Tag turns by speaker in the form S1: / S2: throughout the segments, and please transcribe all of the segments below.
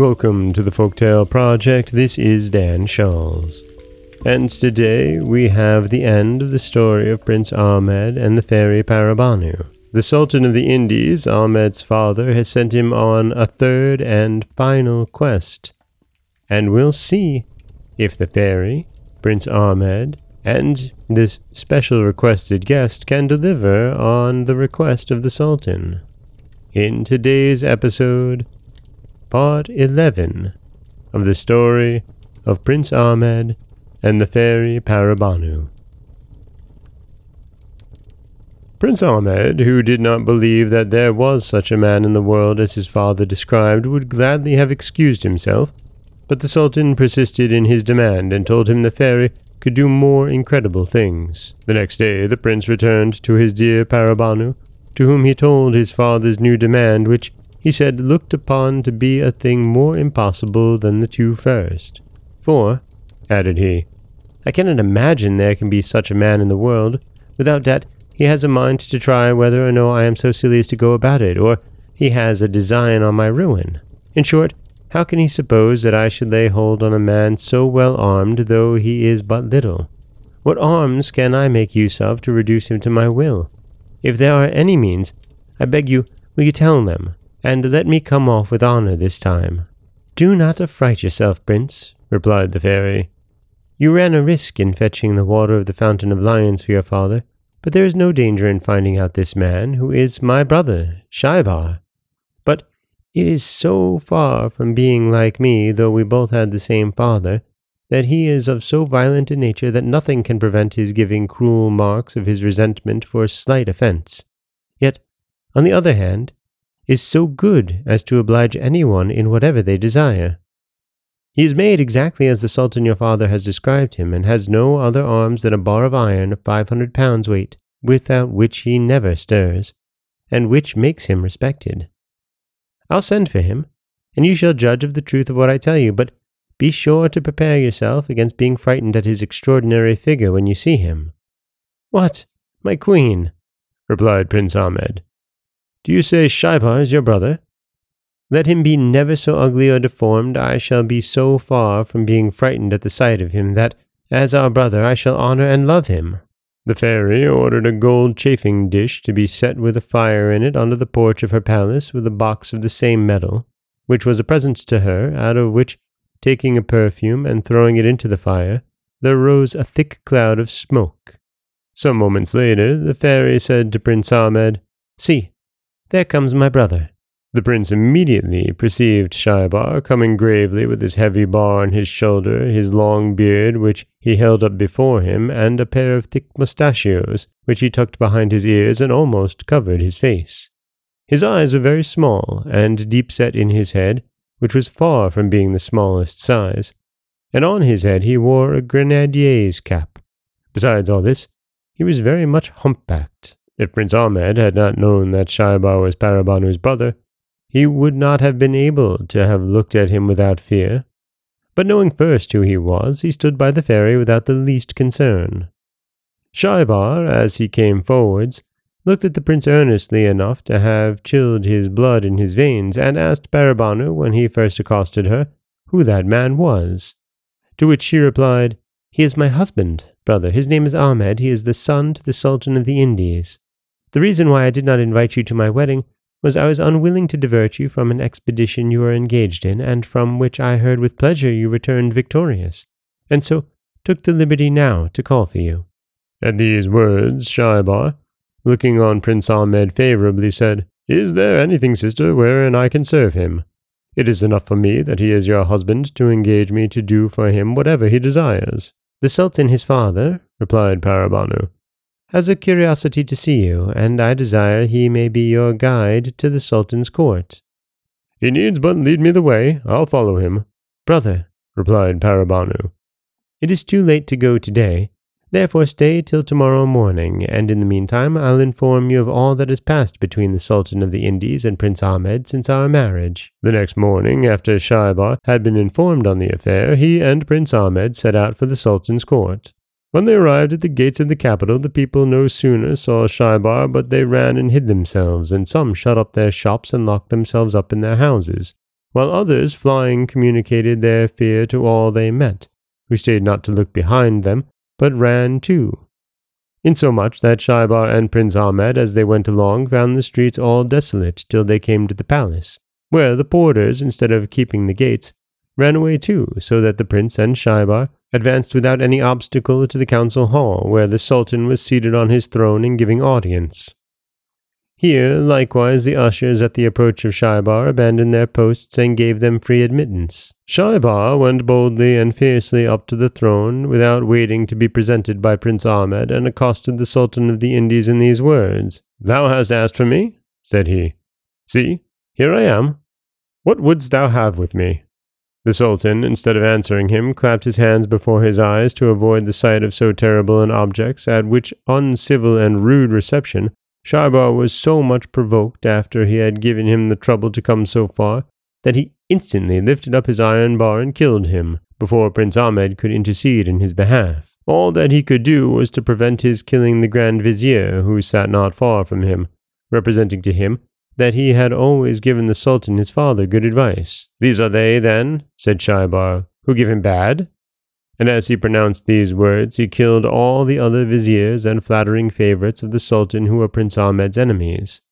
S1: Welcome to the Folktale Project. This is Dan Scholz. And today we have the end of the story of Prince Ahmed and the fairy Paribanou. The Sultan of the Indies, Ahmed's father, has sent him on a third and final quest. And we'll see if the fairy, Prince Ahmed, and this special requested guest can deliver on the request of the Sultan. In today's episode, part 11 of the story of Prince Ahmed and the fairy Paribanou. Prince Ahmed, who did not believe that there was such a man in the world as his father described, would gladly have excused himself, but the Sultan persisted in his demand and told him the fairy could do more incredible things. The next day the prince returned to his dear Paribanou, to whom he told his father's new demand, which he said looked upon to be a thing more impossible than the two first. For, added he, I cannot imagine there can be such a man in the world. Without doubt, he has a mind to try whether or no I am so silly as to go about it, or he has a design on my ruin. In short, how can he suppose that I should lay hold on a man so well armed, though he is but little? What arms can I make use of to reduce him to my will? If there are any means, I beg you, will you tell them, and let me come off with honour this time. Do not affright yourself, prince, replied the fairy. You ran a risk in fetching the water of the fountain of lions for your father, but there is no danger in finding out this man, who is my brother, Schaibar. But it is so far from being like me, though we both had the same father, that he is of so violent a nature that nothing can prevent his giving cruel marks of his resentment for a slight offence. Yet, on the other hand, is so good as to oblige anyone in whatever they desire. He is made exactly as the Sultan your father has described him, and has no other arms than a bar of iron of five hundred pounds weight, without which he never stirs, and which makes him respected. I'll send for him, and you shall judge of the truth of what I tell you, but be sure to prepare yourself against being frightened at his extraordinary figure when you see him. What, my queen? replied Prince Ahmed. Do you say Schaibar is your brother? Let him be never so ugly or deformed, I shall be so far from being frightened at the sight of him that, as our brother, I shall honor and love him. The fairy ordered a gold chafing dish to be set with a fire in it under the porch of her palace with a box of the same metal, which was a present to her, out of which, taking a perfume and throwing it into the fire, there rose a thick cloud of smoke. Some moments later, the fairy said to Prince Ahmed, See, there comes my brother. The prince immediately perceived Schaibar coming gravely with his heavy bar on his shoulder, his long beard, which he held up before him, and a pair of thick mustachios, which he tucked behind his ears and almost covered his face. His eyes were very small, and deep set in his head, which was far from being the smallest size, and on his head he wore a grenadier's cap. Besides all this, he was very much humpbacked. If Prince Ahmed had not known that Schaibar was Paribanou's brother, he would not have been able to have looked at him without fear. But knowing first who he was, he stood by the fairy without the least concern. Schaibar, as he came forwards, looked at the prince earnestly enough to have chilled his blood in his veins, and asked Paribanou, when he first accosted her, who that man was. To which she replied, He is my husband, brother. His name is Ahmed. He is the son to the Sultan of the Indies. The reason why I did not invite you to my wedding was I was unwilling to divert you from an expedition you were engaged in, and from which I heard with pleasure you returned victorious, and so took the liberty now to call for you.
S2: At these words, Schaibar, looking on Prince Ahmed favourably, said, Is there anything, sister, wherein I can serve him? It is enough for me that he is your husband to engage me to do for him whatever he desires.
S1: The Sultan his father, replied Paribanou, has a curiosity to see you, and I desire he may be your guide to the Sultan's court.
S2: He needs but lead me the way, I'll follow him.
S1: Brother, replied Paribanou, it is too late to go today, therefore stay till tomorrow morning, and in the meantime I'll inform you of all that has passed between the Sultan of the Indies and Prince Ahmed since our marriage.
S2: The next morning, after Schaibar had been informed on the affair, he and Prince Ahmed set out for the Sultan's court. When they arrived at the gates of the capital, the people no sooner saw Schaibar but they ran and hid themselves, and some shut up their shops and locked themselves up in their houses.
S1: while others flying communicated their fear to all they met, who stayed not to look behind them, but ran too. Insomuch that Schaibar and Prince Ahmed, as they went along, found the streets all desolate till they came to the palace, where the porters, instead of keeping the gates, ran away too, so that the prince and Schaibar advanced without any obstacle to the council hall, where the sultan was seated on his throne and giving audience. Here, likewise, the ushers at the approach of Schaibar abandoned their posts and gave them free admittance. Schaibar went boldly and fiercely up to the throne, without waiting to be presented by Prince Ahmed, and accosted the Sultan of the Indies in these words Thou hast asked for me? said he. See, here I am. What wouldst thou have with me? The Sultan, instead of answering him, clapped his hands before his eyes to avoid the sight of so terrible an object, at which uncivil and rude reception Schaibar was so much provoked after he had given him the trouble to come so far, that he instantly lifted up his iron bar and killed him, before Prince Ahmed could intercede in his behalf. All that he could do was to prevent his killing the Grand Vizier, who sat not far from him, representing to him that he had always given the Sultan his father good advice. These are they, then, said Schaibar, who give him bad? And as he pronounced these words, he killed all the other viziers and flattering favorites of the Sultan who were Prince Ahmed's enemies.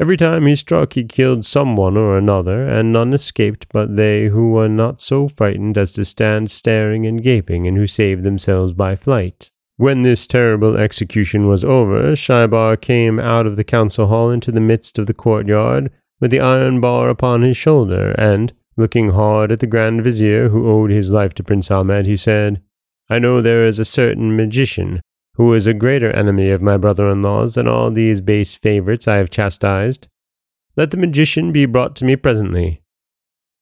S1: Every time he struck, he killed some one or another, and none escaped but they who were not so frightened as to stand staring and gaping, and who saved themselves by flight. When this terrible execution was over, Schaibar came out of the council hall into the midst of the courtyard, with the iron bar upon his shoulder, and, Looking hard at the Grand Vizier, who owed his life to Prince Ahmed, he said, I know there is a certain magician who is a greater enemy of my brother in law's than all these base favorites I have chastised. Let the magician be brought to me presently.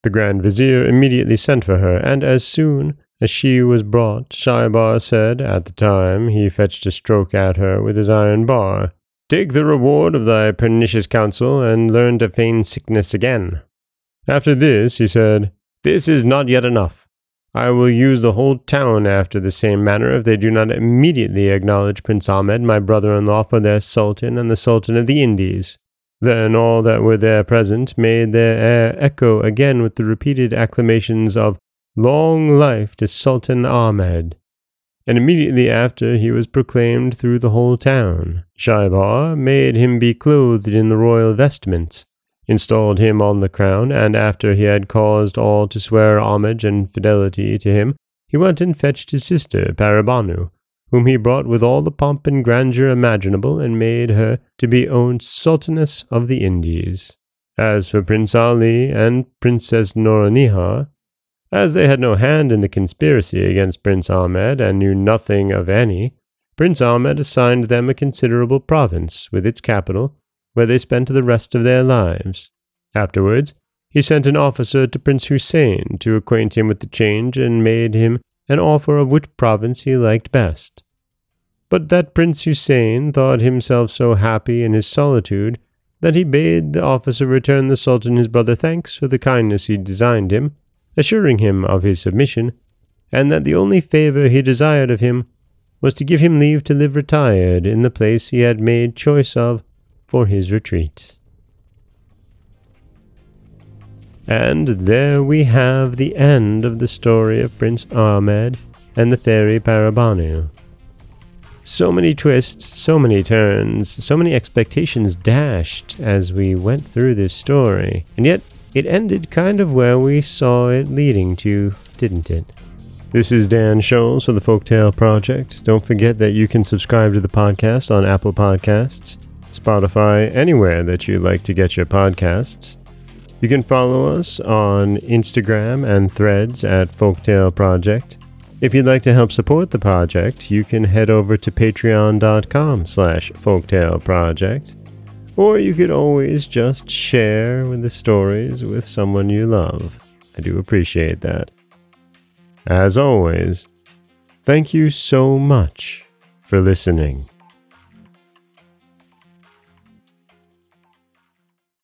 S1: The Grand Vizier immediately sent for her, and as soon as she was brought, Schaibar said, at the time he fetched a stroke at her with his iron bar, Take the reward of thy pernicious counsel, and learn to feign sickness again. After this, he said, This is not yet enough. I will use the whole town after the same manner if they do not immediately acknowledge Prince Ahmed, my brother in law, for their sultan and the sultan of the Indies. Then all that were there present made their air echo again with the repeated acclamations of Long life to Sultan Ahmed. And immediately after he was proclaimed through the whole town. Schaibar made him be clothed in the royal vestments, installed him on the crown, and after he had caused all to swear homage and fidelity to him, he went and fetched his sister Paribanou, whom he brought with all the pomp and grandeur imaginable, and made her to be owned Sultaness of the Indies. As for Prince Ali and Princess Nouronnihar, as they had no hand in the conspiracy against Prince Ahmed and knew nothing of any, Prince Ahmed assigned them a considerable province, with its capital, where they spent the rest of their lives. Afterwards, he sent an officer to Prince Hussein to acquaint him with the change and made him an offer of which province he liked best. But that Prince Hussein thought himself so happy in his solitude that he bade the officer return the Sultan his brother thanks for the kindness he designed him, assuring him of his submission, and that the only favour he desired of him was to give him leave to live retired in the place he had made choice of for his retreat. And there we have the end of the story of Prince Ahmed and the fairy Paribanou. So many twists, so many turns, so many expectations dashed as we went through this story, and yet it ended kind of where we saw it leading to, didn't it? This is Dan Scholz for the Folktale Project. Don't forget that you can subscribe to the podcast on Apple Podcasts. Spotify, anywhere that you like to get your podcasts. You can follow us on Instagram and threads at Folktale Project. If you'd like to help support the project, you can head over to patreon.com slash folktaleproject. Or you could always just share the stories with someone you love. I do appreciate that. As always, thank you so much for listening.